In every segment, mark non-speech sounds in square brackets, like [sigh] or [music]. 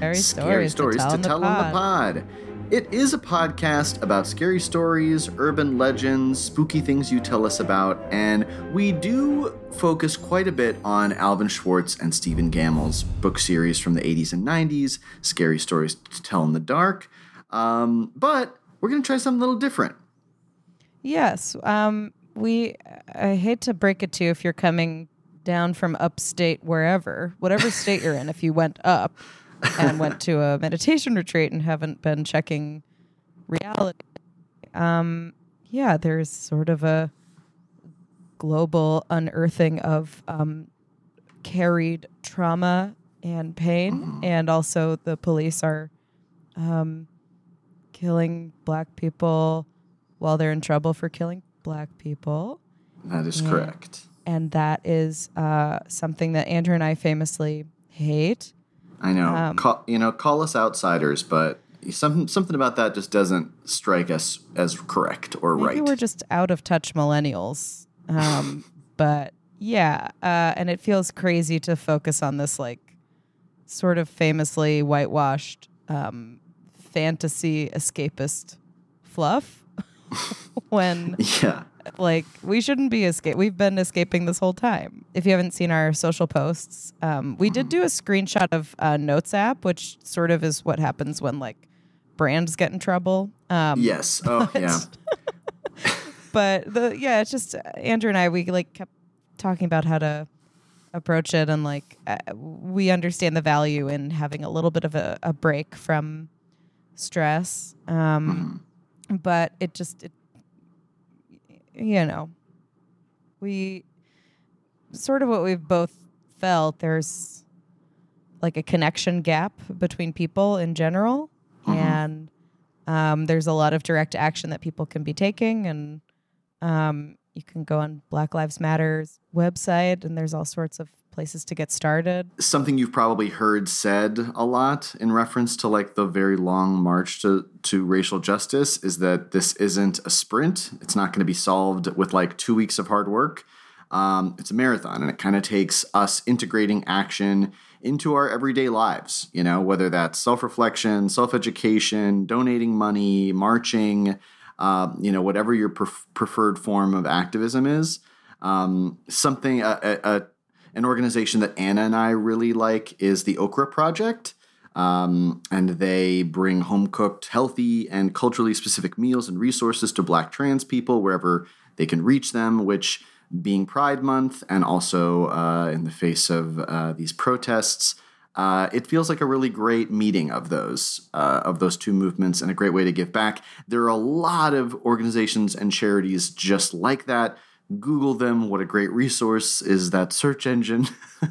Scary, Scary stories, stories to tell on the pod. It is a podcast about scary stories, urban legends, spooky things you tell us about, and we do focus quite a bit on Alvin Schwartz and Stephen Gammell's book series from the 80s and 90s, Scary Stories to Tell in the Dark. Um, but we're going to try something a little different. Yes. Um, we. I hate to break it to you if you're coming down from upstate, wherever, whatever state you're in. If you went up and went to a meditation retreat and haven't been checking reality, um, yeah, there's sort of a global unearthing of um, carried trauma and pain, and also the police are um, killing black people while they're in trouble for killing black people. That is Yeah. correct. And that is uh, something that Andrew and I famously hate. I know. Um, call, you know, call us outsiders, but something something about that just doesn't strike us as correct or Maybe right. we're just out of touch millennials. Um, [laughs] but yeah, uh, and it feels crazy to focus on this like sort of famously whitewashed um, fantasy escapist fluff [laughs] when [laughs] yeah. Like we shouldn't be escape we've been escaping this whole time if you haven't seen our social posts um, we did do a screenshot of uh, notes app which sort of is what happens when like brands get in trouble um, Yes. Oh, yeah. [laughs] but the yeah it's just uh, andrew and i we like kept talking about how to approach it and like uh, we understand the value in having a little bit of a, a break from stress um, but it just it, you know we sort of what we've both felt there's like a connection gap between people in general and um, there's a lot of direct action that people can be taking and um, you can go on black lives matters website and there's all sorts of places to get started Something you've probably heard said a lot in reference to like the very long march to to racial justice is that this isn't a sprint. It's not going to be solved with like two weeks of hard work. Um, it's a marathon, and it kind of takes us integrating action into our everyday lives. You know, whether that's self reflection, self education, donating money, marching. Uh, you know, whatever your pref- preferred form of activism is. Um, something a, a, a an organization that Anna and I really like is the Okra Project. Um, and they bring home cooked, healthy, and culturally specific meals and resources to Black trans people wherever they can reach them, which being Pride Month and also uh, in the face of uh, these protests, uh, it feels like a really great meeting of those uh, of those two movements and a great way to give back. There are a lot of organizations and charities just like that. Google them. What a great resource is that search engine. [laughs]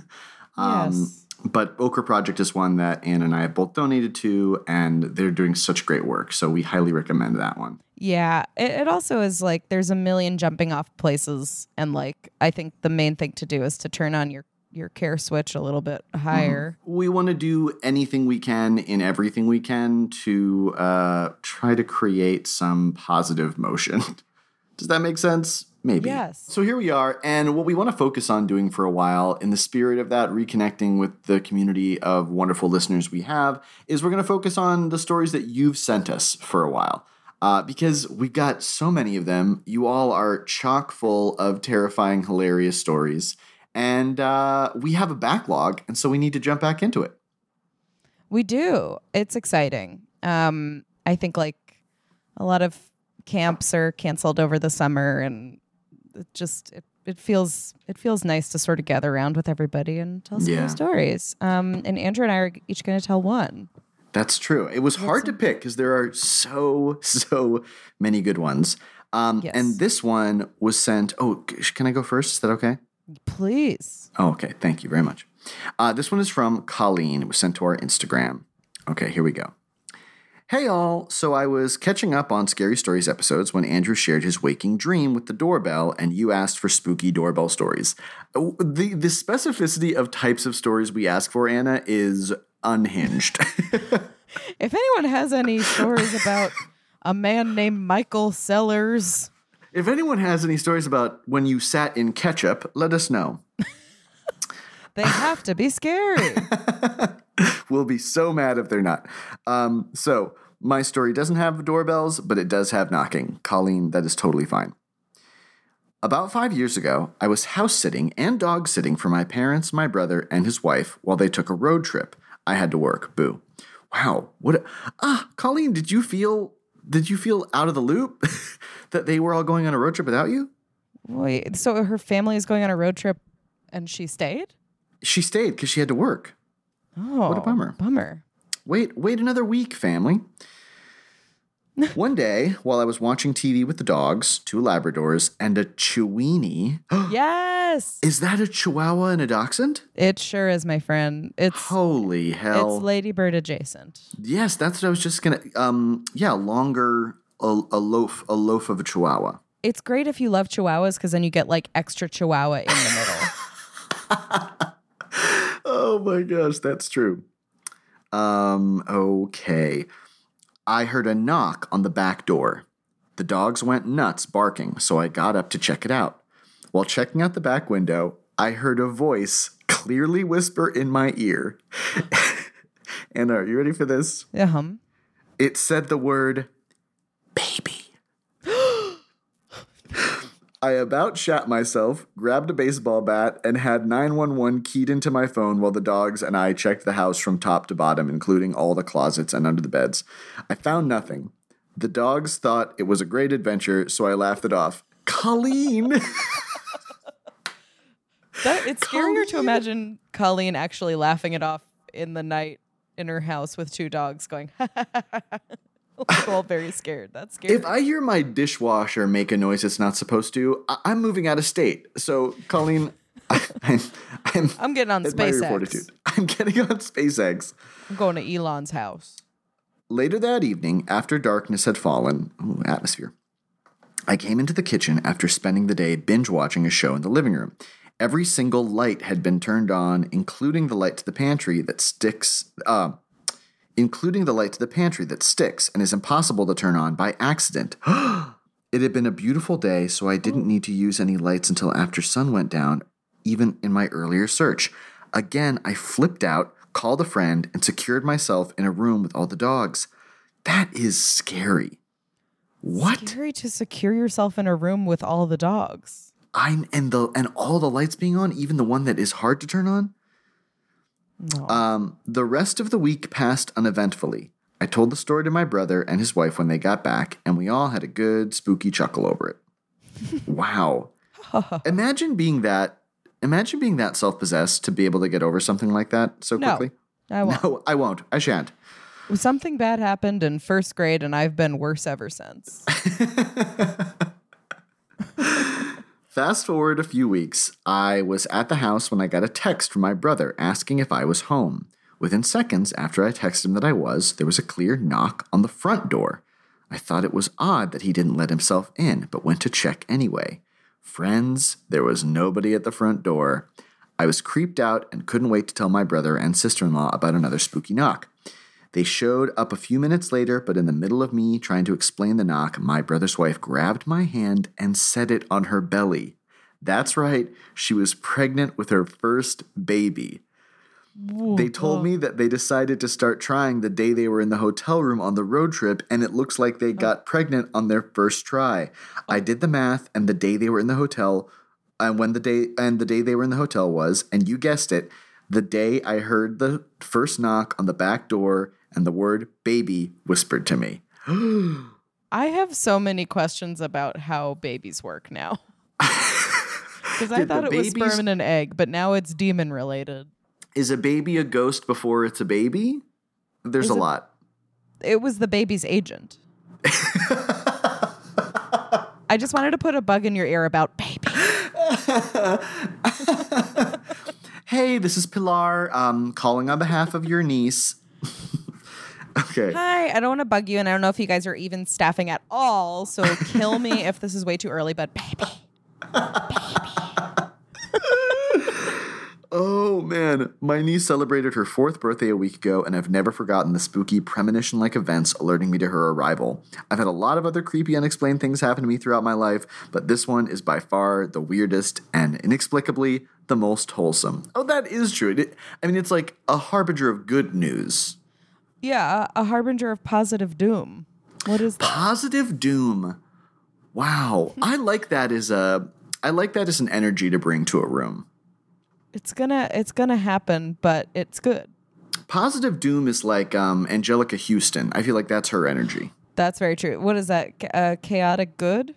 Um, yes but Okra Project is one that Anne and I have both donated to, and they're doing such great work. So we highly recommend that one. Yeah, it, it also is like there's a million jumping off places, and like I think the main thing to do is to turn on your your care switch a little bit higher. We want to do anything we can in everything we can to uh, try to create some positive motion. [laughs] Does that make sense? Maybe. Yes. So here we are, and what we want to focus on doing for a while, in the spirit of that, reconnecting with the community of wonderful listeners we have, is we're going to focus on the stories that you've sent us for a while. Uh, because we've got so many of them. You all are chock full of terrifying, hilarious stories. And uh, we have a backlog, and so we need to jump back into it. We do. It's exciting. Um, I think like a lot of camps are canceled over the summer, and it just it, it feels it feels nice to sort of gather around with everybody and tell some Yeah. stories. Um, and Andrew and I are each going to tell one. That's true. It was hard to pick because there are so, so many good ones. Um, Yes. And this one was sent. Oh, can I go first? Is that okay? Please. Oh, okay. Thank you very much. Uh, this one is from Colleen. It was sent to our Instagram. Okay, here we go. Hey all, so I was catching up on Scary Stories episodes when Andrew shared his waking dream with the doorbell and you asked for spooky doorbell stories. Oh, The, the specificity of types of stories we ask for, Anna, is unhinged. [laughs] If anyone has any stories about a man named Michael Sellers, if anyone has any stories about when you sat in ketchup, let us know. [laughs] they have to be scary. [laughs] [laughs] We'll be so mad if they're not. Um, so, my story doesn't have doorbells, but it does have knocking. Colleen, that is totally fine. About five years ago, I was house sitting and dog sitting for my parents, my brother, and his wife while they took a road trip. I had to work. Boo. Wow. What? A, ah, Colleen, did you feel? Did you feel out of the loop [laughs] that they were all going on a road trip without you? Wait, so her family is going on a road trip and she stayed? She stayed because she had to work. Oh, a bummer. Bummer. Wait, wait another week, family. [laughs] One day, while I was watching TV with the dogs, two Labradors, and a Chiweenie. [gasps] yes. Is that a Chihuahua and a Dachshund? It sure is, my friend. It's Holy hell. it's Ladybird adjacent. yes, that's what I was just gonna um yeah, longer a, a loaf a loaf of a Chihuahua. It's great if you love chihuahuas because then you get like extra chihuahua in the middle. [laughs] Oh my gosh, that's true. Um, okay. I heard a knock on the back door. The dogs went nuts barking, so I got up to check it out. While checking out the back window, I heard a voice clearly whisper in my ear. [laughs] Anna, are you ready for this? Yeah, hum. It said the word baby. I about shat myself, grabbed a baseball bat, and had 911 keyed into my phone while the dogs and I checked the house from top to bottom, including all the closets and under the beds. I found nothing. The dogs thought it was a great adventure, so I laughed it off. Colleen! [laughs] That it's scarier to imagine Colleen actually laughing it off in the night in her house with two dogs going, [laughs] [laughs] like all very scared. That's scary. if I hear my dishwasher make a noise it's not supposed to, I- I'm moving out of state. So, Colleen, I- [laughs] I'm, I'm, I'm getting on SpaceX. fortitude. [laughs] I'm getting on SpaceX. I'm going to Elon's house. Later that evening, after darkness had fallen, ooh, atmosphere, I came into the kitchen after spending the day binge watching a show in the living room. Every single light had been turned on, including the light to the pantry that sticks, uh, including the light to the pantry that sticks and is impossible to turn on by accident. [gasps] it had been a beautiful day, so I didn't need to use any lights until after sun went down, even in my earlier search. Again, I flipped out, called a friend, and secured myself in a room with all the dogs. That is scary. What? Scary to secure yourself in a room with all the dogs. I'm and the and all the lights being on, even the one that is hard to turn on. No. Um, the rest of the week passed uneventfully. I told the story to my brother and his wife when they got back, and we all had a good spooky chuckle over it. [laughs] wow. [laughs] Imagine being that imagine being that self-possessed to be able to get over something like that so No. quickly. I won't. No, I won't. I shan't. Something bad happened in first grade, and I've been worse ever since. [laughs] Fast forward a few weeks, I was at the house when I got a text from my brother asking if I was home. Within seconds after I texted him that I was, there was a clear knock on the front door. I thought it was odd that he didn't let himself in, but went to check anyway. Friends, there was nobody at the front door. I was creeped out and couldn't wait to tell my brother and sister in law about another spooky knock. They showed up a few minutes later, but in the middle of me trying to explain the knock, my brother's wife grabbed my hand and set it on her belly. That's right, she was pregnant with her first baby. They told me that they decided to start trying the day they were in the hotel room on the road trip, and it looks like they got pregnant on their first try. I did the math, and the day they were in the hotel, and when the day and the day they were in the hotel was, and you guessed it, the day I heard the first knock on the back door and the word baby whispered to me. [gasps] I have so many questions about how babies work now. [laughs] Because I thought it was sperm and an egg, but now it's demon related. Is a baby a ghost before it's a baby? There's Is a it- lot. It was the baby's agent. [laughs] I just wanted to put a bug in your ear about baby. [laughs] Hey, this is Pilar, um, calling on behalf of your niece. [laughs] Okay. Hi, I don't want to bug you, and I don't know if you guys are even staffing at all. So kill me if this is way too early, but baby. Oh man, my niece celebrated her fourth birthday a week ago, and I've never forgotten the spooky premonition like events alerting me to her arrival. I've had a lot of other creepy, unexplained things happen to me throughout my life, but this one is by far the weirdest and inexplicably the most wholesome. Oh, that is true. It, I mean, it's like a harbinger of good news. Yeah, a harbinger of positive doom. What is that? Positive doom. Wow, I like that as a. I like that as an energy to bring to a room. It's gonna it's gonna happen, but it's good. Positive doom is like um, Anjelica Huston. I feel like that's her energy. That's very true. What is that? Uh, chaotic good?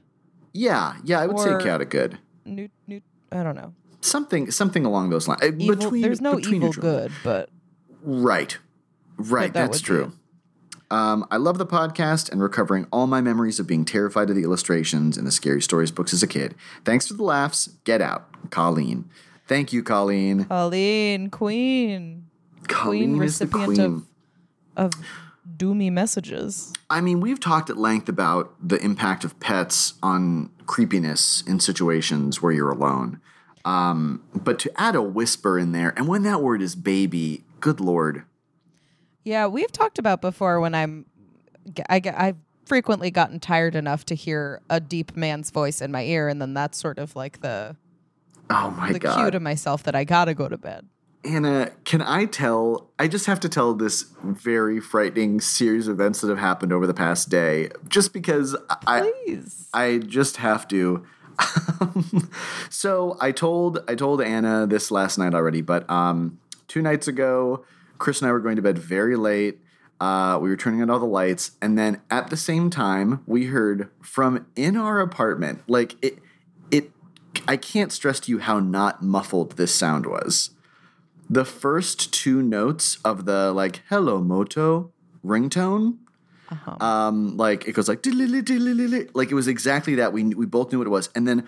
Yeah, yeah, I would Or- say chaotic good. New, new. I don't know. Something, something along those lines. Uh, Evil. Between, there's no between evil neutral. good, but Right, right. that that's true. Um, I love the podcast and recovering all my memories of being terrified of the illustrations in the scary stories books as a kid. Thanks for the laughs. Get out, Colleen. Thank you, Colleen. Colleen, queen, Colleen queen is the recipient queen. of of doomy messages. I mean, we've talked at length about the impact of pets on creepiness in situations where you're alone. Um, but to add a whisper in there, and when that word is baby, good lord. Yeah, we've talked about before when I'm, I get, I've frequently gotten tired enough to hear a deep man's voice in my ear, and then that's sort of like the Oh my the cue to myself that I gotta go to bed. Anna, can I tell? I just have to tell this very frightening series of events that have happened over the past day, just because I, I just have to. [laughs] so I told I told Anna this last night already, but um, two nights ago, Chris and I were going to bed very late. Uh, we were turning on all the lights, and then at the same time, we heard from in our apartment, like it. It. I can't stress to you how not muffled this sound was. The first two notes of the like "Hello Moto" ringtone Uh-huh. um like it goes like like it was exactly that we we both knew what it was and then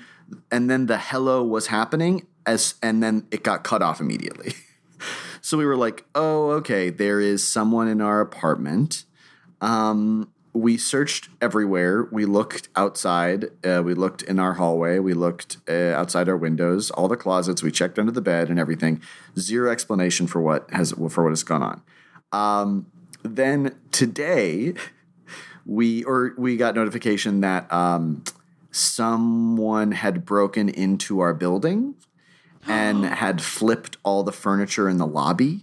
and then the hello was happening as and then it got cut off immediately [laughs] so we were like oh okay there is someone in our apartment. Um we searched everywhere. We looked outside uh, we looked in our hallway we looked uh, outside our windows all the closets we checked under the bed and everything. Zero explanation for what has for what has gone on. Um then today we or we got notification that um, someone had broken into our building and [gasps] had flipped all the furniture in the lobby.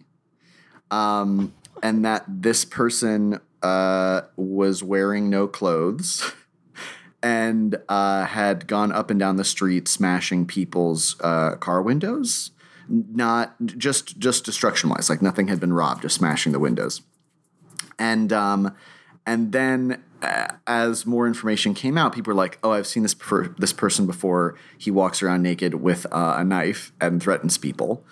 Um, and that this person uh, was wearing no clothes [laughs] and uh, had gone up and down the street smashing people's uh, car windows. Not just just destruction wise like nothing had been robbed just smashing the windows. And um, and then uh, as more information came out, people were like, "Oh, I've seen this per- this person before. He walks around naked with uh, a knife and threatens people."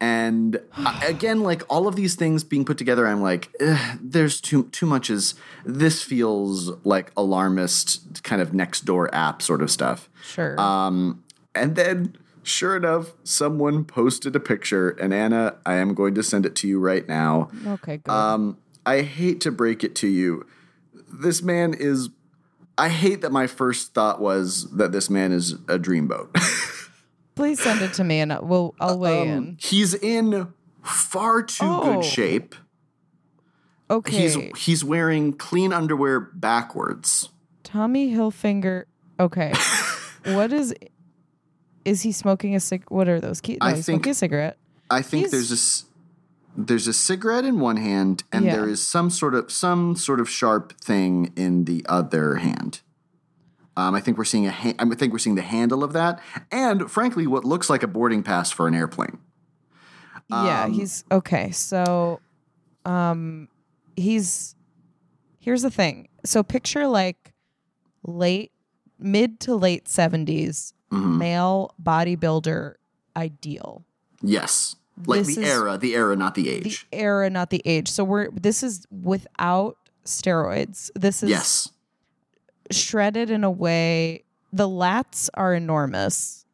And uh, again, like all of these things being put together, I'm like, "There's too too much." Is this feels like alarmist kind of next door app sort of stuff? Sure. Um, and then, sure enough, someone posted a picture, and Anna, I am going to send it to you right now. okay, good. Um, I hate to break it to you. This man is. I hate that my first thought was that this man is a dreamboat. [laughs] Please send it to me, and we'll I'll weigh Um, in. he's in far too Oh. good shape. Okay, He's he's wearing clean underwear backwards. Tommy Hilfinger. Okay, [laughs] what is? Is he smoking a cig? What are those? No, I he's think- smoking a cigarette. I think He's- there's there's a cigarette in one hand and Yeah. there is some sort of some sort of sharp thing in the other hand. Um, I think we're seeing a ha- I think we're seeing the handle of that, and frankly, what looks like a boarding pass for an airplane. yeah, Um, he's okay. So, um, he's here's the thing. So picture like late, mid to late 70s Mhm. male bodybuilder ideal. Yes, like This the is- era, the era, not the age. The era, not the age. So we're this is without steroids. This is yes, shredded in a way. The lats are enormous.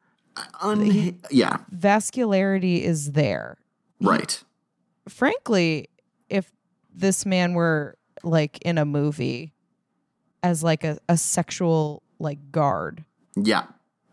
Un- yeah, Vascularity is there. right. Frankly, if this man were like in a movie as like a, a sexual like guard. Yeah,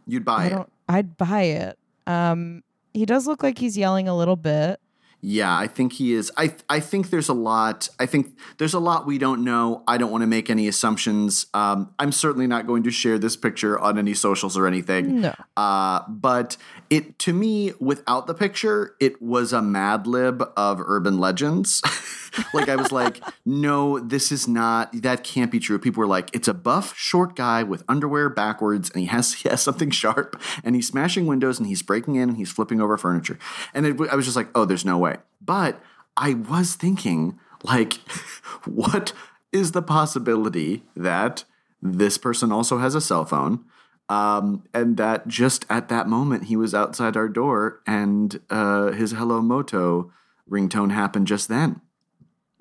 you'd buy I it. I'd buy it. Um he does look like he's yelling a little bit. Yeah, I think he is. I I think there's a lot. I think there's a lot we don't know. I don't want to make any assumptions. Um, I'm certainly not going to share this picture on any socials or anything. No. Uh, but it to me, without the picture, it was a Mad Lib of urban legends. [laughs] like I was like, no, this is not. That can't be true. People were like, it's a buff, short guy with underwear backwards, and he has [laughs] he has something sharp, and he's smashing windows, and he's breaking in, and he's flipping over furniture, and it, I was just like, oh, there's no way. But I was thinking, like, [laughs] what is the possibility that this person also has a cell phone? Um, and that just at that moment he was outside our door and uh, his Hello Moto ringtone happened just then.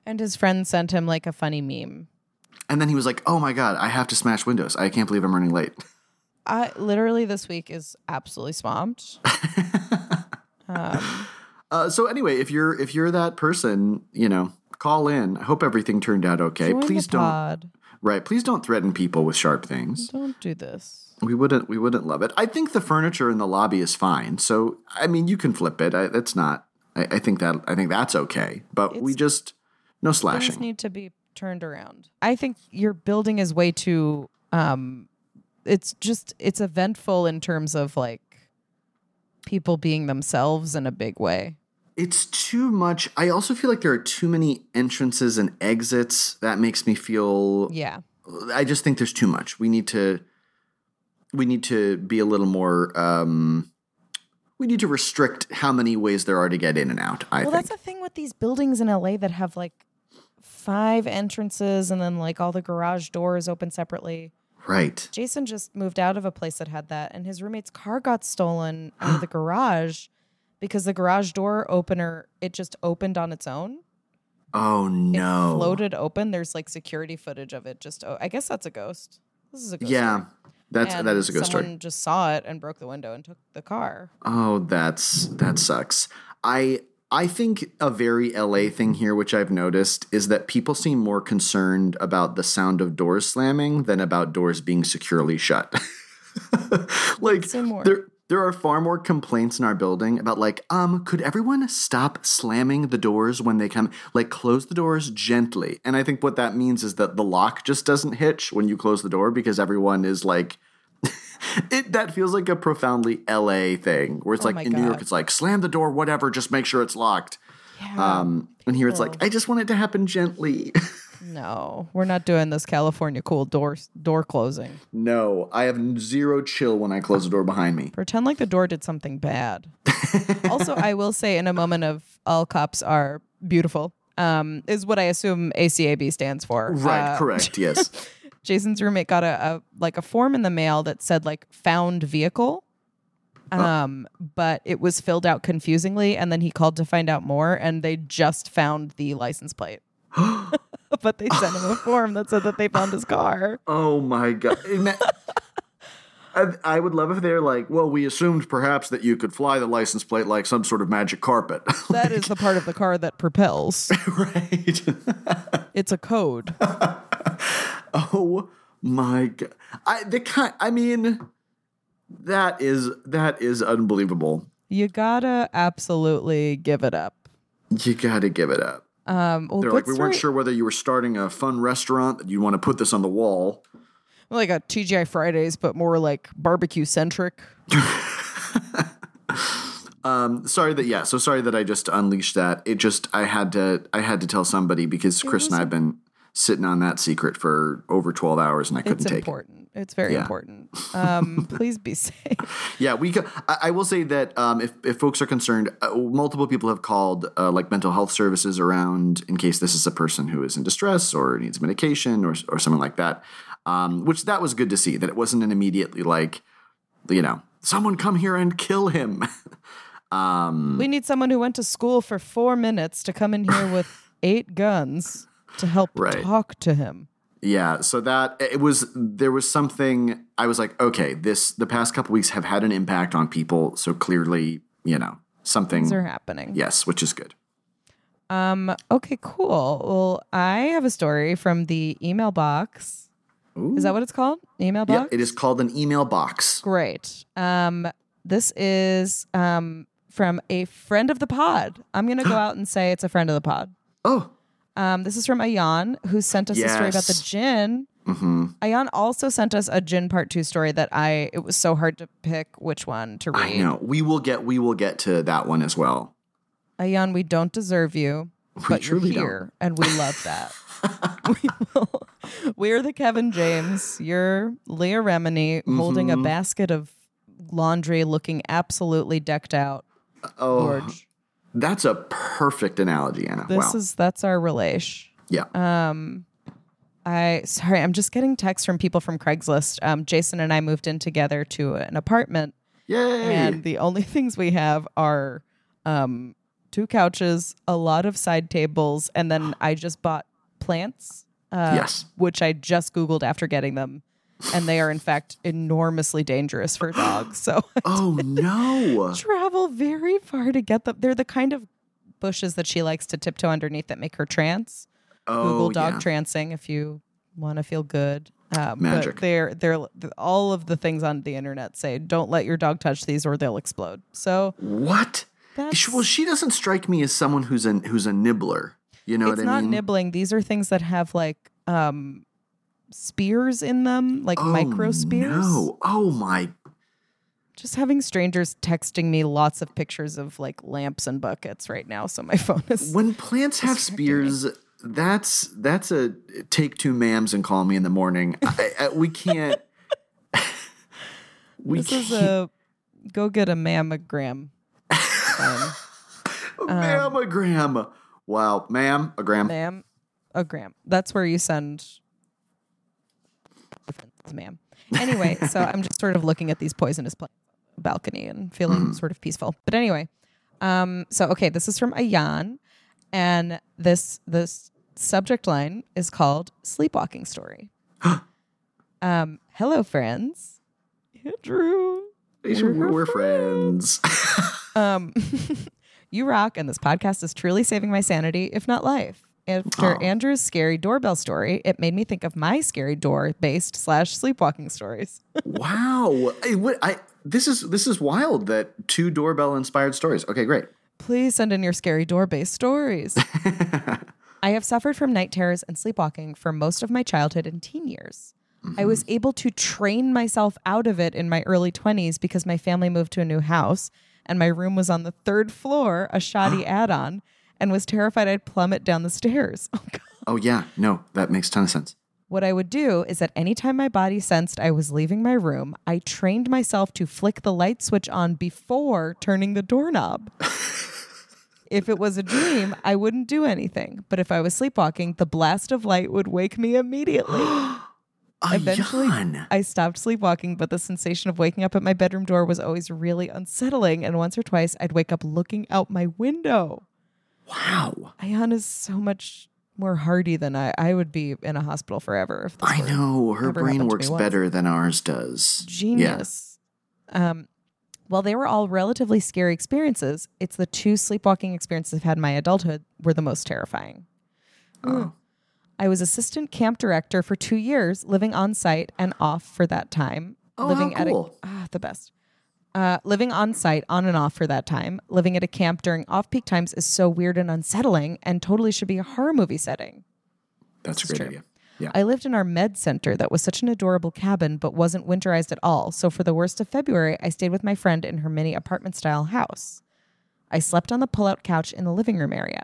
And his friend sent him like a funny meme. And then he was like, oh my God, I have to smash windows. I can't believe I'm running late. [laughs] I literally this week is absolutely swamped. [laughs] um, Uh, so anyway, if you're if you're that person, you know, call in. I hope everything turned out okay. join please don't right. Please don't threaten people with sharp things. Don't do this. We wouldn't we wouldn't love it. I think the furniture in the lobby is fine. So I mean, you can flip it. I, that's not. I, I think that I think that's okay. But we just no Things slashing. need to be turned around. I think your building is way too um it's just it's eventful in terms of like people being themselves in a big way. It's too much. I also feel like there are too many entrances and exits. That makes me feel Yeah. I just think there's too much. We need to we need to be a little more um we need to restrict how many ways there are to get in and out, I well, think. that's the thing with these buildings in LA that have like five entrances and then like all the garage doors open separately. right. Jason just moved out of a place that had that, and his roommate's car got stolen out of the [gasps] garage because the garage door opener it just opened on its own. Oh It no. floated open. There's like security footage of it. Just oh, I guess that's a ghost. This is a ghost. Yeah. story. That's And that is a ghost someone story. just saw it and broke the window and took the car. Oh, that's that sucks. I I think a very LA thing here, which I've noticed, is that people seem more concerned about the sound of doors slamming than about doors being securely shut. [laughs] like there there are far more complaints in our building about like, um, could everyone stop slamming the doors when they come? Like close the doors gently. And I think what that means is that the lock just doesn't hitch when you close the door because everyone is like [laughs] it that feels like a profoundly LA thing where it's Oh like in New York it's like slam the door whatever just make sure it's locked. Yeah. Um and here it's like I just want it to happen gently. [laughs] no, we're not doing this California cool door door closing. no, I have zero chill when I close the door behind me. Pretend like the door did something bad. [laughs] also, I will say in a moment of all cops are beautiful, um, is what I assume ACAB stands for. Right, Uh, correct. [laughs] Yes. Jason's roommate got a, a like a form in the mail that said like found vehicle. Um, but it was filled out confusingly, and then he called to find out more, and they just found the license plate. [gasps] [laughs] [laughs] but they sent him a [laughs] form that said that they found his car. Oh my god. [laughs] I, I would love if they're like, well, we assumed perhaps that you could fly the license plate like some sort of magic carpet. That is the part of the car that propels. right. It's a code. oh my god. I the kind I mean that is that is unbelievable. You gotta absolutely give it up. You got to give it up. Um, well, They're like, we weren't sure whether you were starting a fun restaurant that you want to put this on the wall. like a TGI Fridays, but more like barbecue centric. [laughs] Um, sorry that yeah, so sorry that I just unleashed that. It just I had to I had to tell somebody because Chris and I've been sitting on that secret for over twelve hours and I couldn't It's take important. It's very Yeah. important. Um, [laughs] please be safe. [laughs] Yeah, we. I, I will say that um, if if folks are concerned, uh, multiple people have called uh, like mental health services around in case this is a person who is in distress or needs medication or or something like that. Um, which that was good to see that it wasn't an immediately like, you know, someone come here and kill him. [laughs] um, We need someone who went to school for four minutes to come in here with eight guns to help Right. talk to him. Yeah, so that it was there was something I was like, okay, this the past couple weeks have had an impact on people, so clearly, you know, something Things are happening. yes, which is good. Um, okay, cool. Well, I have a story from the email box. Is that what it's called? Email box? Yep, it is called an email box. Great. Um, this is um from a friend of the pod. I'm gonna go [gasps] out and say it's a friend of the pod. Oh, Um, this is from Ayan, who sent us a story about the Yes. jinn. hmm Ayan also sent us a jinn part two story that I it was so hard to pick which one to read. I know. We will get we will get to that one as well. Ayan, we don't deserve you, but you're truly don't. here, and we love that. [laughs] we will, we're the Kevin James. You're Leah Remini holding a Mhm. basket of laundry, looking absolutely decked out. Oh, Gorge. That's a perfect analogy, Anna. This wow. is that's our relation. yeah. Um, I sorry, I'm just getting texts from people from Craigslist. Um, Jason and I moved in together to an apartment, Yay. and the only [laughs] things we have are um, two couches, a lot of side tables, and then [gasps] I just bought plants. Uh, Yes. which I just googled after getting them, and they are in fact enormously dangerous for dogs. So [gasps] oh no. [laughs] travel very far to get them. They're the kind of bushes that she likes to tiptoe underneath that make her trance. Oh, Google dog yeah. trancing if you want to feel good. Um, Magic. But they're they're all of the things on the internet say don't let your dog touch these or they'll explode. So What? Well, she doesn't strike me as someone who's an who's a nibbler. You know it's what I not nibbling. These are things that have like um spears in them, like oh, micro spears. No. Oh my. Just having strangers texting me lots of pictures of like lamps and buckets right now, so my [laughs] phone is When plants have me. spears, that's that's a take two mams and call me in the morning. I, I, we can't. [laughs] we This can't. is a go get a mammogram. [laughs] um, mammogram. Wow, ma'am, a gram. ma'am, a gram. That's where you send. Ma'am. Anyway, so I'm just sort of looking at these poisonous plants balcony and feeling sort of peaceful. But anyway, um, so okay, this is from Ayan, and this this subject line is called "Sleepwalking Story." [gasps] um, hello, friends. Andrew. We're, We're we're friends. Um, [laughs] you rock, and this podcast is truly saving my sanity, if not life. After Aw. Oh. Andrew's scary doorbell story, it made me think of my scary door based slash sleepwalking stories. [laughs] wow. I, what, I this is this is wild that two doorbell inspired stories. Okay, great. Please send in your scary door based stories. [laughs] I have suffered from night terrors and sleepwalking for most of my childhood and teen years. I was mm-hmm. able to train myself out of it in my early 20s because my family moved to a new house and my room was on the third floor, a shoddy [gasps] add on, and was terrified I'd plummet down the stairs. [laughs] Oh, God. Oh yeah, no, that makes ton of sense. What I would do is that anytime my body sensed I was leaving my room, I trained myself to flick the light switch on before turning the doorknob. [laughs] if it was a dream, I wouldn't do anything. But if I was sleepwalking, the blast of light would wake me immediately. [gasps] Eventually, Ayan. I stopped sleepwalking, but the sensation of waking up at my bedroom door was always really unsettling. And once or twice, I'd wake up looking out my window. Wow. Ayan is so much more hardy than I. I would be in a hospital forever if I know her brain works once. better than ours does. genius. Um, while they were all relatively scary experiences, it's the two sleepwalking experiences I've had in my adulthood were the most terrifying. Oh. I was assistant camp director for two years, living on site and off for that time. Oh, living how at cool. a ah, the best. Uh, living on site on and off for that time. Living at a camp during off peak times is so weird and unsettling, and totally should be a horror movie setting. That's a great true. idea. Yeah. I lived in our med center that was such an adorable cabin, but wasn't winterized at all. So for the worst of February, I stayed with my friend in her mini apartment style house. I slept on the pull-out couch in the living room area.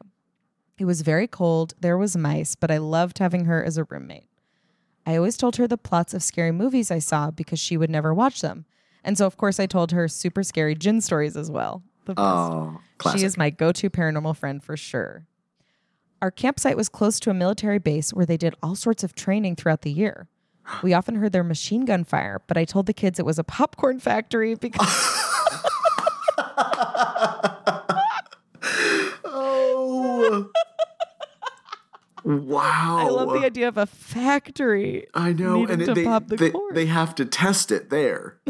It was very cold, there was mice, but I loved having her as a roommate. I always told her the plots of scary movies I saw because she would never watch them. And so of course I told her super scary jinn stories as well. The oh, best. Oh, classic. She is my go to paranormal friend for sure. Our campsite was close to a military base where they did all sorts of training throughout the year. We often heard their machine gun fire, but I told the kids it was a popcorn factory [laughs] because oh. wow. I love the idea of a factory. I know, and to they, pop the they, they have to test it there.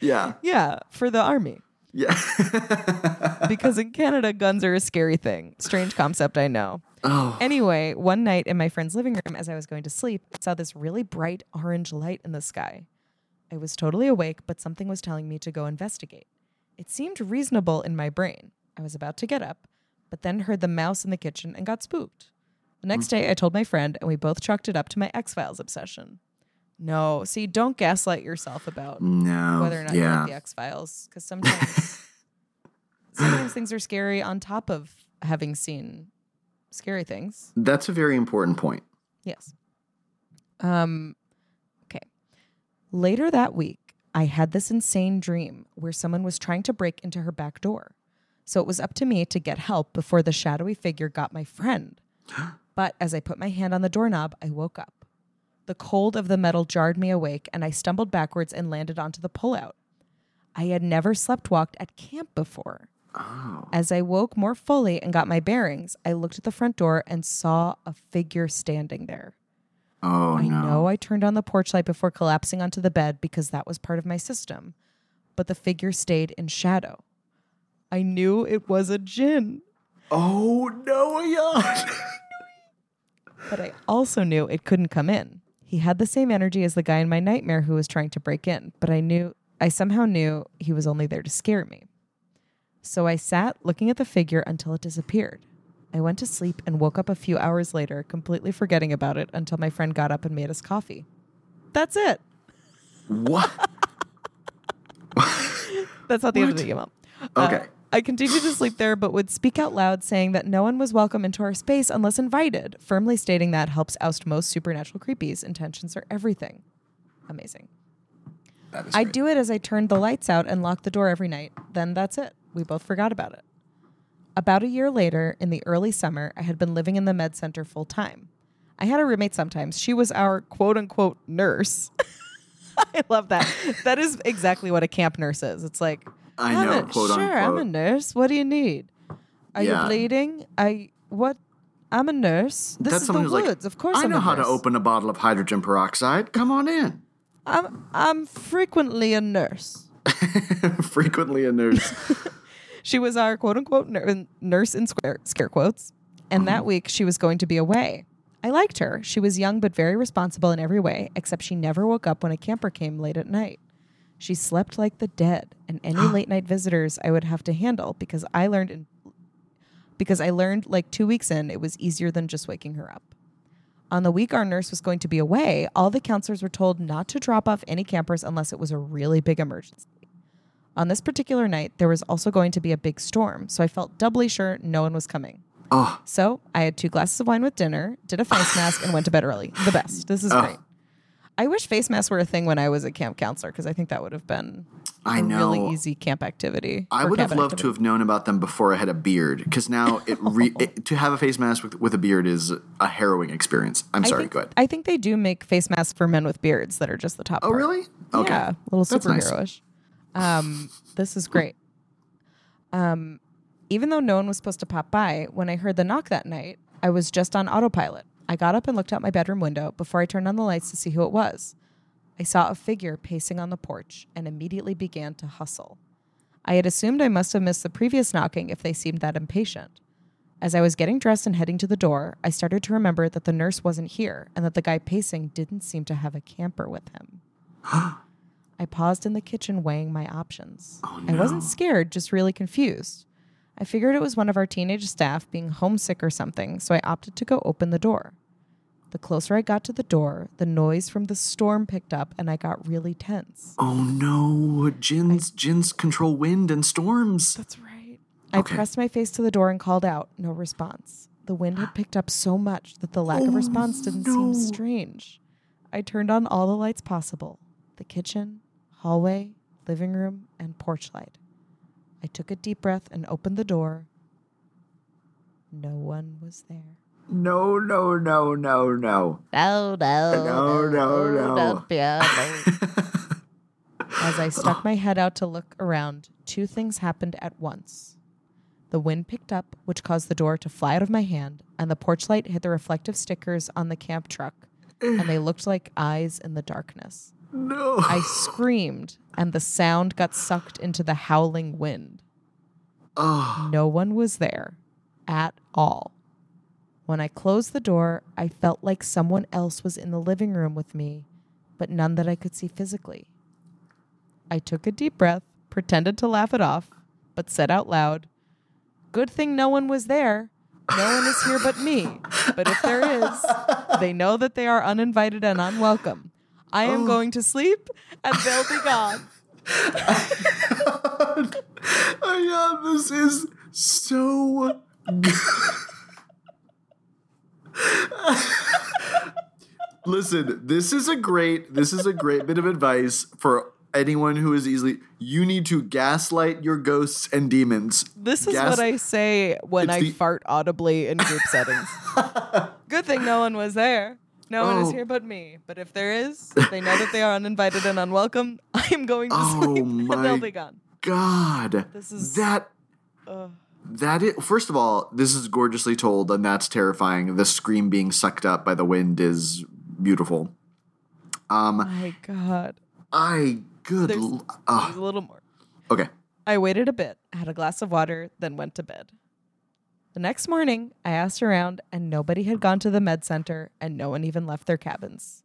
Yeah. Yeah, for the army. Yeah. [laughs] because in Canada, guns are a scary thing. Strange concept, I know. oh. Anyway, one night in my friend's living room as I was going to sleep, I saw this really bright orange light in the sky. I was totally awake, but something was telling me to go investigate. It seemed reasonable in my brain. I was about to get up, but then heard the mouse in the kitchen and got spooked. The next mm. day, I told my friend, and we both chalked it up to my X Files obsession. No, see, don't gaslight yourself about no. whether or not you yeah. like the X Files, because sometimes [laughs] sometimes things are scary on top of having seen scary things. That's a very important point. Yes. Um okay. Later that week, I had this insane dream where someone was trying to break into her back door. So it was up to me to get help before the shadowy figure got my friend. [gasps] But as I put my hand on the doorknob, I woke up. The cold of the metal jarred me awake, and I stumbled backwards and landed onto the pullout. I had never slept walked at camp before. Oh. As I woke more fully and got my bearings, I looked at the front door and saw a figure standing there. Oh I no. know I turned on the porch light before collapsing onto the bed because that was part of my system, but the figure stayed in shadow. I knew it was a djinn, Oh no, yeah. but I also knew it couldn't come in. He had the same energy as the guy in my nightmare who was trying to break in, but I knew I somehow knew he was only there to scare me. So I sat looking at the figure until it disappeared. I went to sleep and woke up a few hours later, completely forgetting about it until my friend got up and made us coffee. That's it. what? [laughs] That's not the end of What? the email. Okay. Uh, I continued to sleep there, but would speak out loud, saying that no one was welcome into our space unless invited, firmly stating that helps oust most supernatural creepies. Intentions are everything. Amazing. I do it as I turned the lights out and locked the door every night. Then that's it. We both forgot about it. About a year later, in the early summer, I had been living in the med center full time. I had a roommate sometimes. She was our quote unquote nurse. [laughs] I love that. That is exactly what a camp nurse is. It's like, I I'm know, a- quote sure, I'm a nurse. What do you need? Are Yeah. you bleeding? I what? I'm a nurse. This That's is the woods. like, of course, I know how to open a bottle of hydrogen peroxide. Come on in. I'm I'm frequently a nurse. [laughs] Frequently a nurse. [laughs] She was our quote unquote ner- nurse in square, scare quotes. And that mm-hmm. week she was going to be away. I liked her. She was young but very responsible in every way, except she never woke up when a camper came late at night. She slept like the dead, and any [gasps] late night visitors I would have to handle because I learned in because I learned like 2 weeks in it was easier than just waking her up. On the week our nurse was going to be away, all the counselors were told not to drop off any campers unless it was a really big emergency. On this particular night, there was also going to be a big storm, so I felt doubly sure no one was coming. Oh, So I had two glasses of wine with dinner, did a face [sighs] mask, and went to bed early. The best. This is Oh. great. I wish face masks were a thing when I was a camp counselor because I think that would have been I a know. really easy camp activity. I would have loved to have known about them before I had a beard, because now it, re- [laughs] it to have a face mask with, with a beard is a harrowing experience. I'm I sorry. think, Go ahead. I think they do make face masks for men with beards that are just the top. Oh, part. really? Okay. Yeah, a little That's nice. superhero-ish. Um, this is great. Um, even though no one was supposed to pop by, when I heard the knock that night, I was just on autopilot. I got up and looked out my bedroom window before I turned on the lights to see who it was. I saw a figure pacing on the porch and immediately began to hustle. I had assumed I must have missed the previous knocking if they seemed that impatient. As I was getting dressed and heading to the door, I started to remember that the nurse wasn't here and that the guy pacing didn't seem to have a camper with him. [gasps] I paused in the kitchen weighing my options. Oh, no. I wasn't scared, just really confused. I figured it was one of our teenage staff being homesick or something, so I opted to go open the door. The closer I got to the door, the noise from the storm picked up and I got really tense. Oh no, Jinns Jinns control wind and storms. That's right. I Okay. pressed my face to the door and called out. No response. The wind had picked up so much that the lack of Oh, response didn't no. seem strange. I turned on all the lights possible the kitchen, hallway, living room, and porch light. I took a deep breath and opened the door. No one was there. No, no, no, no, no. No, no, No, no, no. don't. [laughs] As I stuck my head out to look around, two things happened at once. The wind picked up, which caused the door to fly out of my hand, and the porch light hit the reflective stickers on the camp truck, and they looked like eyes in the darkness. No. I screamed, and the sound got sucked into the howling wind. oh. No one was there at all. When I closed the door, I felt like someone else was in the living room with me, but none that I could see physically. I took a deep breath, pretended to laugh it off, but said out loud, Good thing no one was there. No one is here but me. But if there is, they know that they are uninvited and unwelcome. I am oh. going to sleep and they'll be gone. [laughs] oh yeah, this is so good. Listen, this is a great this is a great bit of advice for anyone who is easily you need to gaslight your ghosts and demons. This is Gas- what I say when It's I the- fart audibly in group settings. [laughs] Good thing no one was there. No one is Oh. here but me. But if there is, they know that they are uninvited and unwelcome. [laughs] I am going to Oh sleep my- and they'll be gone. God. This is- that Ugh. That is, first of all, this is gorgeously told, and that's terrifying. The scream being sucked up by the wind is beautiful. Um, my God. I good. There's- l- There's ah, a little more. okay. I waited a bit, had a glass of water, then went to bed. The next morning, I asked around, and nobody had gone to the med center, and no one even left their cabins.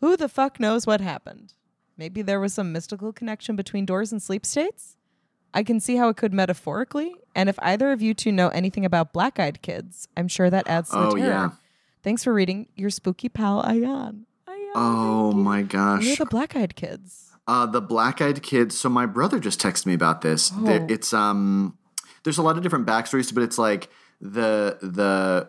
Who the fuck knows what happened? Maybe there was some mystical connection between doors and sleep states? I can see how it could metaphorically, and if either of you two know anything about black eyed kids, I'm sure that adds to the Oh, terror. yeah. Thanks for reading your spooky pal, Ayan. Ayan, Oh my gosh. Who are the black eyed kids? Uh, the black eyed kids. So my brother just texted me about this. There- Oh. It's um, there's a lot of different backstories, but it's like the the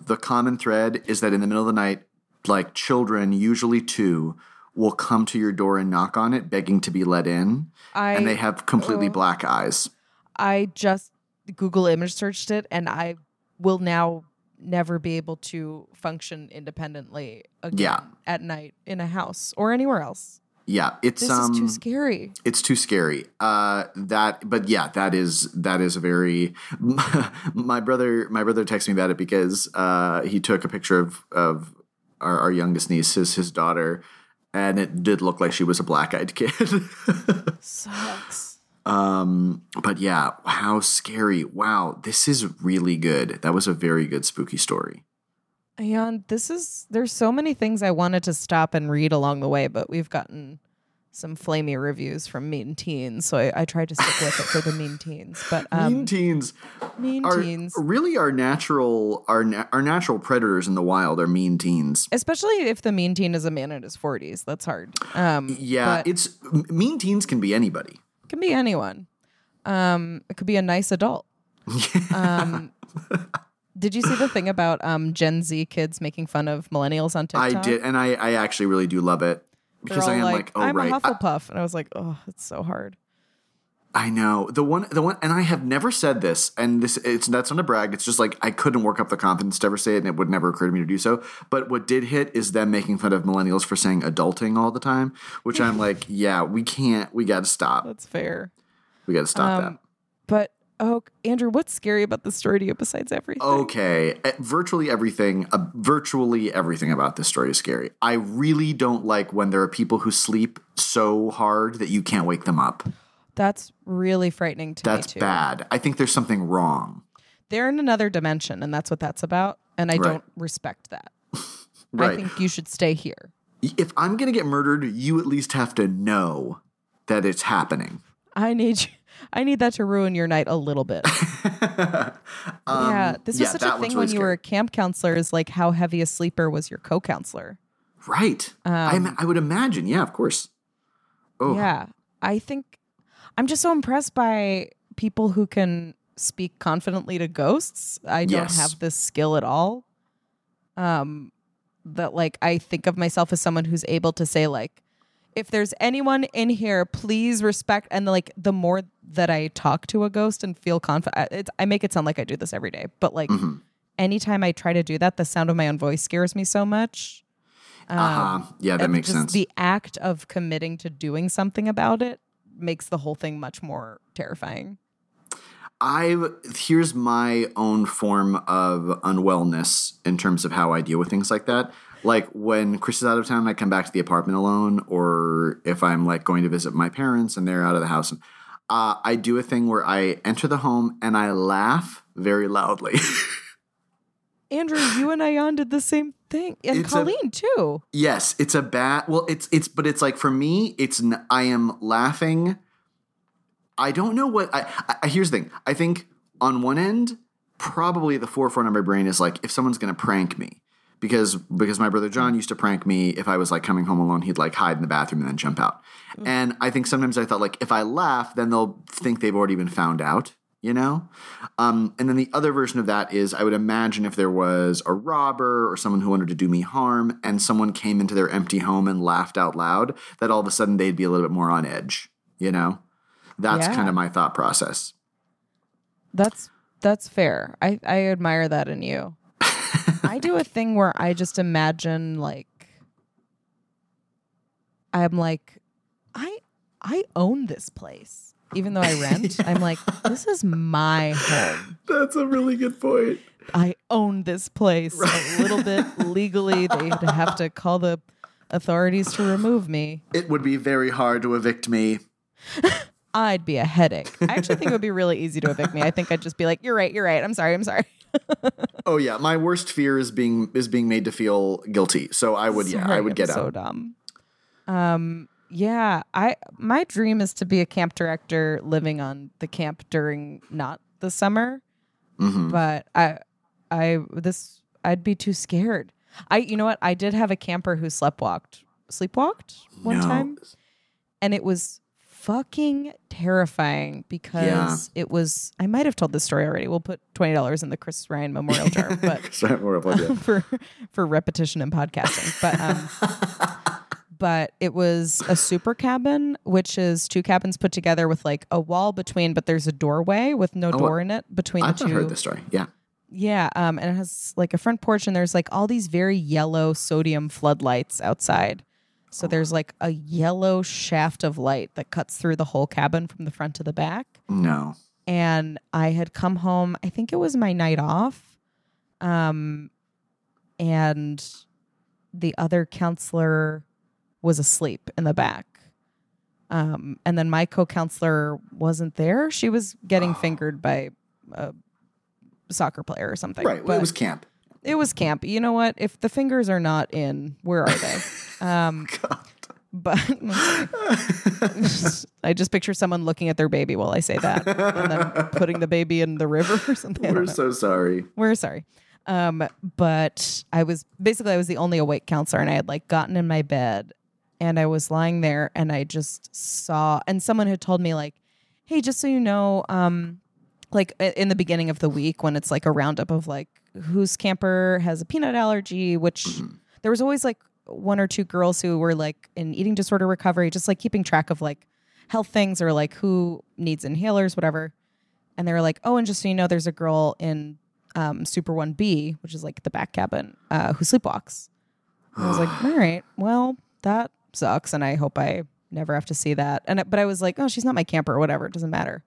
the common thread is that in the middle of the night, like children, usually two, will come to your door and knock on it, begging to be let in, I and they have completely oh. black eyes. I just Google image searched it and I will now never be able to function independently again Yeah. at night in a house or anywhere else. Yeah, it's This um, is too scary. it's too scary. Uh, that, but yeah, that is that is a very. [laughs] my brother, my brother texted me about it because uh, he took a picture of of our, our youngest niece, his his daughter, and it did look like she was a black eyed kid. [laughs] Sucks. um, but yeah, how scary! Wow, this is really good. That was a very good spooky story. Ayan, this is there's so many things I wanted to stop and read along the way, but we've gotten some flamey reviews from Mean Teens, so I, I tried to stick with it for the Mean Teens. But [laughs] um, mean teens Mean are Teens, really our natural our na- our natural predators in the wild are mean teens. especially if the Mean Teen is a man in his forties, that's hard. Um, Yeah, it's mean teens can be anybody. can be anyone. Um, it could be a nice adult. [laughs] Um, did you see the thing about um, Gen Z kids making fun of millennials on TikTok? I did, and I, I actually really do love it because I am like, like, oh I'm right, a I, Hufflepuff, and I was like, oh, it's so hard. I know the one, the one, and I have never said this, and this it's that's not a brag. It's just like I couldn't work up the confidence to ever say it, and it would never occur to me to do so. But what did hit is them making fun of millennials for saying adulting all the time, which I'm [laughs] like, yeah, we can't, we got to stop, That's fair. we got to stop Um, But oh, Andrew, what's scary about the story to you besides everything? Okay, eh, virtually everything, uh, virtually everything about this story is scary. I really don't like when there are people who sleep so hard that you can't wake them up. That's really frightening to That's me That's bad. I think there's something wrong. They're in another dimension, and that's what that's about. And I Right. don't respect that. [laughs] I think you should stay here. if I'm going to get murdered, you at least have to know that it's happening. I need you. I need that to ruin your night a little bit. [laughs] yeah, this was Um, yeah, such a thing really when you were a camp counselor. Is like how heavy a sleeper was your co-counselor? Right. I, Um, ima- I would imagine. Yeah, of course. Oh, Yeah, I think I'm just so impressed by people who can speak confidently to ghosts. I don't Yes. have this skill at all. Um, that like I think of myself as someone who's able to say like, if there's anyone in here, please respect. And like the more that I talk to a ghost and feel confident, it's, I make it sound like I do this every day. But like Mhm. anytime I try to do that, the sound of my own voice scares me so much. Um, Uh-huh. Yeah, that makes sense. The act of committing to doing something about it makes the whole thing much more terrifying. I've here's my own form of unwellness in terms of how I deal with things like that. Like when Chris is out of town, I come back to the apartment alone, or if I'm like going to visit my parents and they're out of the house. Uh, I do a thing where I enter the home and I laugh very loudly. [laughs] Andrew, you and Ayan did the same thing, and It's a- Colleen too. yes, it's a bad. Well, it's it's, but it's like for me, it's I am laughing. I don't know what. I, I here's the thing. I think on one end, probably the forefront of my brain is like if someone's gonna prank me. Because because my brother John used to prank me if I was like coming home alone, he'd like hide in the bathroom and then jump out. And I think sometimes I thought like if I laugh, then they'll think they've already been found out, you know? Um, and then the other version of that is I would imagine if there was a robber or someone who wanted to do me harm and someone came into their empty home and laughed out loud, that all of a sudden they'd be a little bit more on edge, you know? That's Yeah. kind of my thought process. That's that's fair. I I admire that in you. I do a thing where I just imagine like I'm like I I own this place. Even though I rent, I'm [laughs] like this is my home. That's a really good point. I own this place a little bit [laughs] legally. They'd have to call the authorities to remove me. It would be very hard to evict me. [laughs] I'd be a headache. I actually think it would be really easy to evict me. I think I'd just be like, "You're right. You're right. I'm sorry. I'm sorry." Oh yeah, my worst fear is being is being made to feel guilty. So I would yeah, Sorry, I would I'm get so out. dumb. Um, yeah, I my dream is to be a camp director living on the camp during not the summer, Mhm. but I I this I'd be too scared. I you know what? I did have a camper who sleptwalked sleepwalked one No. time, and it was fucking terrifying because it was. I might have told this story already. We'll put twenty dollars in the Chris Ryan memorial [laughs] jar, but Sorry, we're up with you. for for repetition and podcasting. But um [laughs] but it was a super cabin, which is two cabins put together with like a wall between, but there's a doorway with no Oh, door in it between I've the two. heard this story. Yeah. Yeah, um, and it has like a front porch, and there's like all these very yellow sodium floodlights outside. So there's like a yellow shaft of light that cuts through the whole cabin from the front to the back No. and I had come home. I think it was my night off, um, and the other counselor was asleep in the back. Um, and then my co-counselor wasn't there. She was getting fingered by a soccer player or something. Right. Well, But it was camp. It was camp. You know what? If the fingers are not in, where are they? [laughs] um, but [laughs] I just picture someone looking at their baby while I say that, and then putting the baby in the river or something. We're so sorry. We're sorry. Um, but I was basically I was the only awake counselor, and I had like gotten in my bed, and I was lying there, and I just saw, and someone had told me like, "Hey, just so you know, um, like in the beginning of the week when it's like a roundup of like whose camper has a peanut allergy, which there was always like one or two girls who were like in eating disorder recovery, just like keeping track of like health things or like who needs inhalers, whatever. And they were like, oh, and just so you know, there's a girl in um, Super 1B, which is like the back cabin, uh, who sleepwalks. And I was like, [sighs] all right, well, that sucks. And I hope I never have to see that. And but I was like, oh, she's not my camper or whatever. It doesn't matter.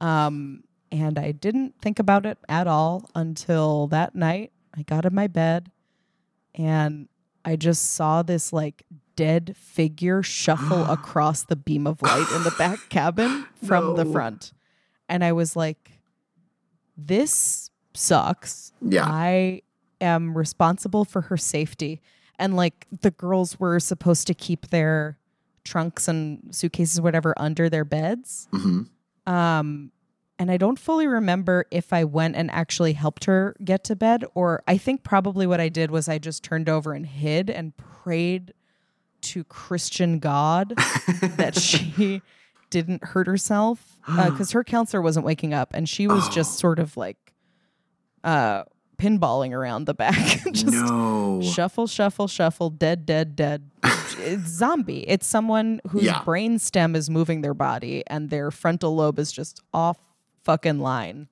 Um, and I didn't think about it at all until that night. I got in my bed and I just saw this like dead figure shuffle [gasps] across the beam of light in the back [laughs] cabin from the front. And I was like, this sucks. Yeah. I am responsible for her safety. And like the girls were supposed to keep their trunks and suitcases, whatever, under their beds. hmm Um, and I don't fully remember if I went and actually helped her get to bed, or I think probably what I did was I just turned over and hid and prayed to Christian God [laughs] that she didn't hurt herself [gasps] because her counselor wasn't waking up and she was just sort of like uh pinballing around the back [laughs] just no. shuffle shuffle shuffle dead dead dead it's [laughs] zombie it's someone whose Yeah. brain stem is moving their body and their frontal lobe is just off fucking line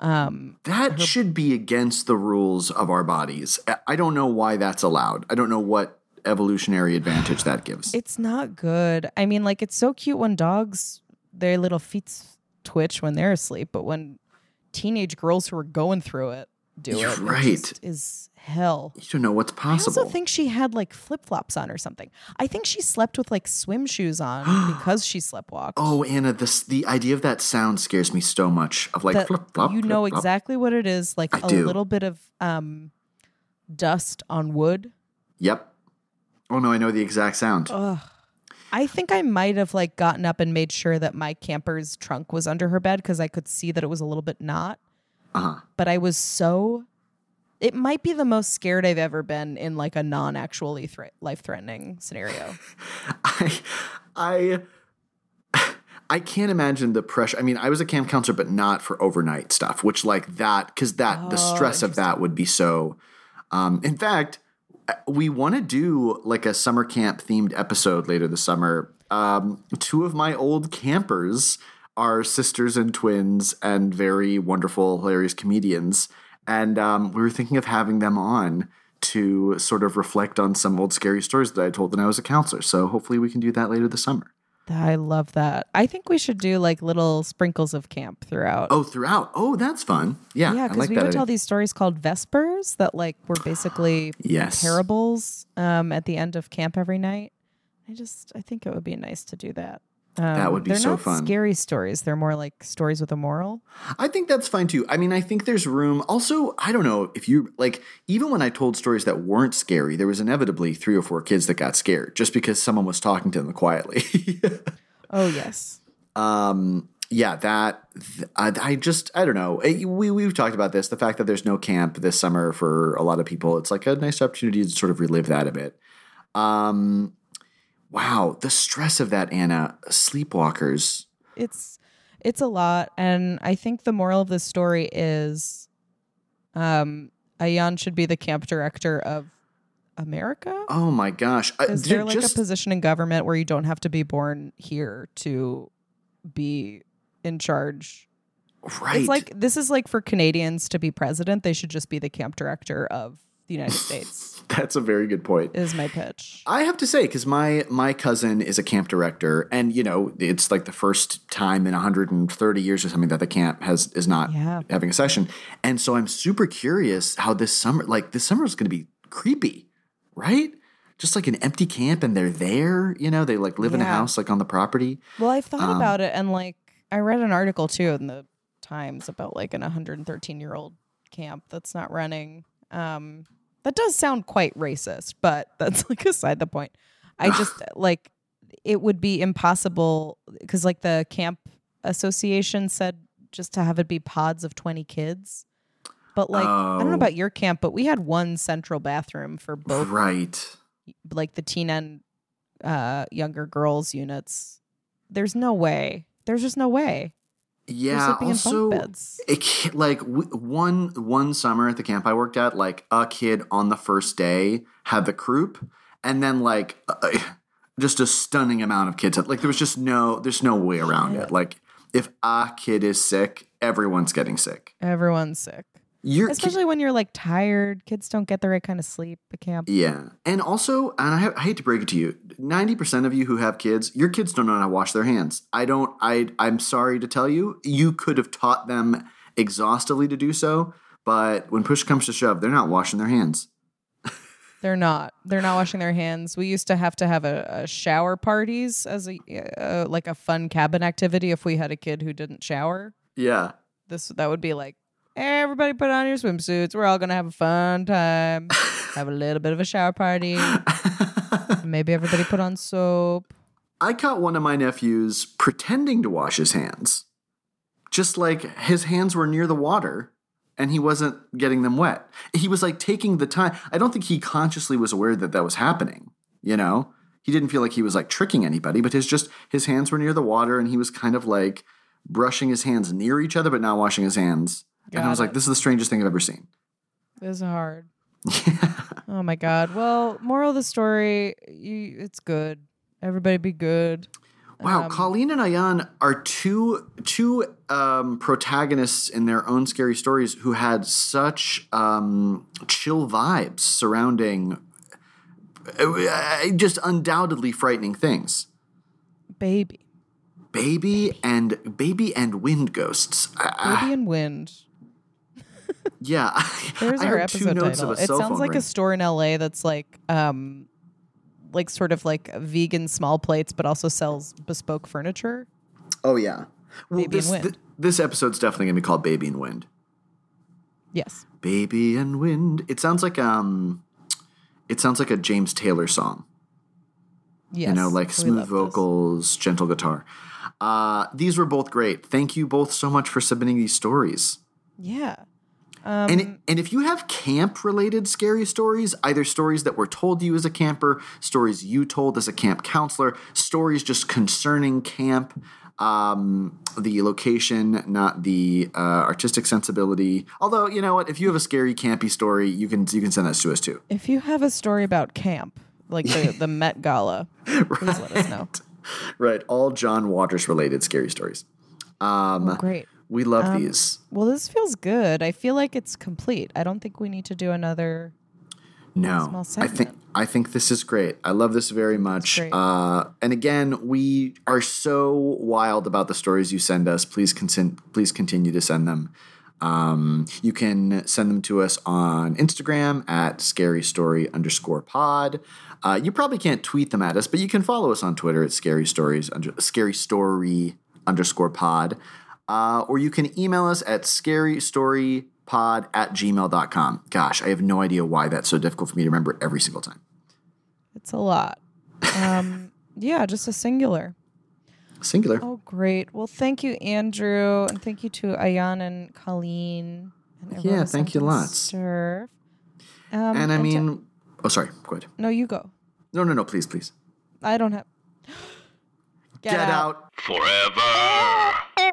um That should be against the rules of our bodies. I- I don't know why that's allowed. I don't know what evolutionary advantage that gives. it's not good i mean like it's so cute when dogs their little feet twitch when they're asleep but when teenage girls who are going through it do You're it. It right. just is hell. You don't know what's possible. I also think she had like flip flops on or something. I think she slept with like swim shoes on [gasps] because she sleptwalked. oh, Anna, this the idea of that sound scares me so much. Of like flip flop. you know exactly what it is. Like I a do. little bit of um, dust on wood. Yep. Oh no, I know the exact sound. Ugh. I think I might have like gotten up and made sure that my camper's trunk was under her bed because I could see that it was a little bit not. Uh huh. But I was so. It might be the most scared I've ever been in like a non-actually thre- life-threatening scenario. [laughs] I, I, [sighs] I can't imagine the pressure. I mean, I was a camp counselor, but not for overnight stuff. Which like that, because that the Oh, stress of that would be so. Um, in fact, we want to do like a summer camp themed episode later this summer. Um, two of my old campers are sisters and twins and very wonderful, hilarious comedians. And um, we were thinking of having them on to sort of reflect on some old scary stories that I told when I was a counselor. So hopefully we can do that later this summer. I love that. I think we should do like little sprinkles of camp throughout. Oh, throughout. Oh, that's fun. Yeah, yeah, because like we would tell these stories called Vespers that like were basically [sighs] Yes. parables um, at the end of camp every night. I just I think it would be nice to do that. Um, That would be they're so not fun. Scary stories. They're more like stories with a moral. I think that's fine too. I mean, I think there's room. Also, I don't know if you like, even when I told stories that weren't scary, there was inevitably three or four kids that got scared just because someone was talking to them quietly. [laughs] Oh yes. um, yeah, that th- I, I just I don't know. Eh, We we've talked about this. The fact that there's no camp this summer for a lot of people, it's like a nice opportunity to sort of relive that a bit. Um, wow, the stress of that, Anna. Sleepwalkers. It's it's a lot, and I think the moral of the story is, um, Ayan should be the camp director of America. Oh my gosh! Uh, Is there like just- a position in government where you don't have to be born here to be in charge? right? It's like this is like for Canadians to be president, they should just be the camp director of the United States. [laughs] That's a very good point. Is my pitch. I have to say, because my my cousin is a camp director, and you know, it's like the first time in 130 years or something that the camp has is not Yeah. having a session, and so I'm super curious how this summer, like this summer, is going to be creepy, right? Just like an empty camp, and they're there. You know, they like live in a house, like on the property. Well, I've thought Um, about it and like I read an article too in the Times about like an 113 year old camp that's not running. Um, that does sound quite racist, but [laughs] that's like aside the point. I [sighs] just like it would be impossible because like the camp association said just to have it be pods of 20 kids. But like I don't Oh. know about your camp, but we had one central bathroom for both Right. like the teen and uh, younger girls units. There's no way. There's just no way. Yeah. Also, it like w- one one summer at the camp I worked at, like a kid on the first day had the croup, and then like uh, just a stunning amount of kids. Had, like there was just no, there's no way around it. Like if a kid is sick, everyone's getting sick. Everyone's sick, You're especially when you're like tired. Kids don't get the right kind of sleep at camp. yeah, and also, and I, I hate to break it to you, ninety percent of you who have kids, your kids don't know how to wash their hands. I don't. I I'm sorry to tell you, you could have taught them exhaustively to do so, but when push comes to shove, they're not washing their hands. [laughs] They're not. They're not washing their hands. We used to have to have a, a shower parties as a uh, like a fun cabin activity if we had a kid who didn't shower. Yeah. This that would be like everybody put on your swimsuits. We're all gonna have a fun time. [laughs] have a little bit of a shower party. Maybe everybody put on soap. I caught one of my nephews pretending to wash his hands. Just like his hands were near the water and he wasn't getting them wet. He was like taking the time. I don't think he consciously was aware that that was happening, you know? He didn't feel like he was like tricking anybody, but his just his hands were near the water and he was kind of like brushing his hands near each other but not washing his hands. And I Got was like this is the strangest thing I've ever seen. This is hard. [laughs] Oh my god. Well, moral of the story, you, it's good. Everybody be good. Wow, Um, Colleen and Ayan are two two um, protagonists in their own scary stories who had such um, chill vibes surrounding uh, just undoubtedly frightening things. Baby. Baby and baby and wind ghosts. I- I- Baby and wind. Yeah, [laughs] There's I our heard episode two notes title. of a It sounds like ring. a store in LA that's like um like sort of like vegan small plates but also sells bespoke furniture. Oh yeah. Well, Baby this and Wind. th- this episode's definitely gonna be called Baby and Wind. Yes. Baby and Wind. It sounds like um, it sounds like a James Taylor song. Yes. you know, like smooth vocals, gentle guitar. Uh, these were both great. Thank you both so much for submitting these stories. Yeah. Um, And and if you have camp related scary stories, either stories that were told to you as a camper, stories you told as a camp counselor, stories just concerning camp, um, the location, not the uh, artistic sensibility. Although you know what, if you have a scary campy story, you can you can send that to us too. if you have a story about camp, like the, the Met Gala, [laughs] please let us know. Right, all John Waters related scary stories. Um, Oh, great. We love these. Well, this feels good. I feel like it's complete. I don't think we need to do another. No, I think. I think this is great. I love this very much. Uh, and again, we are so wild about the stories you send us. Please consent. Please continue to send them. Um, you can send them to us on Instagram at scary story underscore pod. Uh, you probably can't tweet them at us, but you can follow us on Twitter at scary stories under scary story underscore pod. Uh, or you can email us at scarystorypod at gmail.com. Gosh, I have no idea why that's so difficult for me to remember every single time. It's a lot. Um, [laughs] yeah, just a singular. Singular. Oh, great. Well, thank you, Andrew, and thank you to Ayan and Colleen. And Yeah, thank you in lots. Stuff. Um, and I to- mean, oh, sorry, go ahead. no, you go. No, no, no, please, please. I don't have. [gasps] Get, out. Forever. [laughs]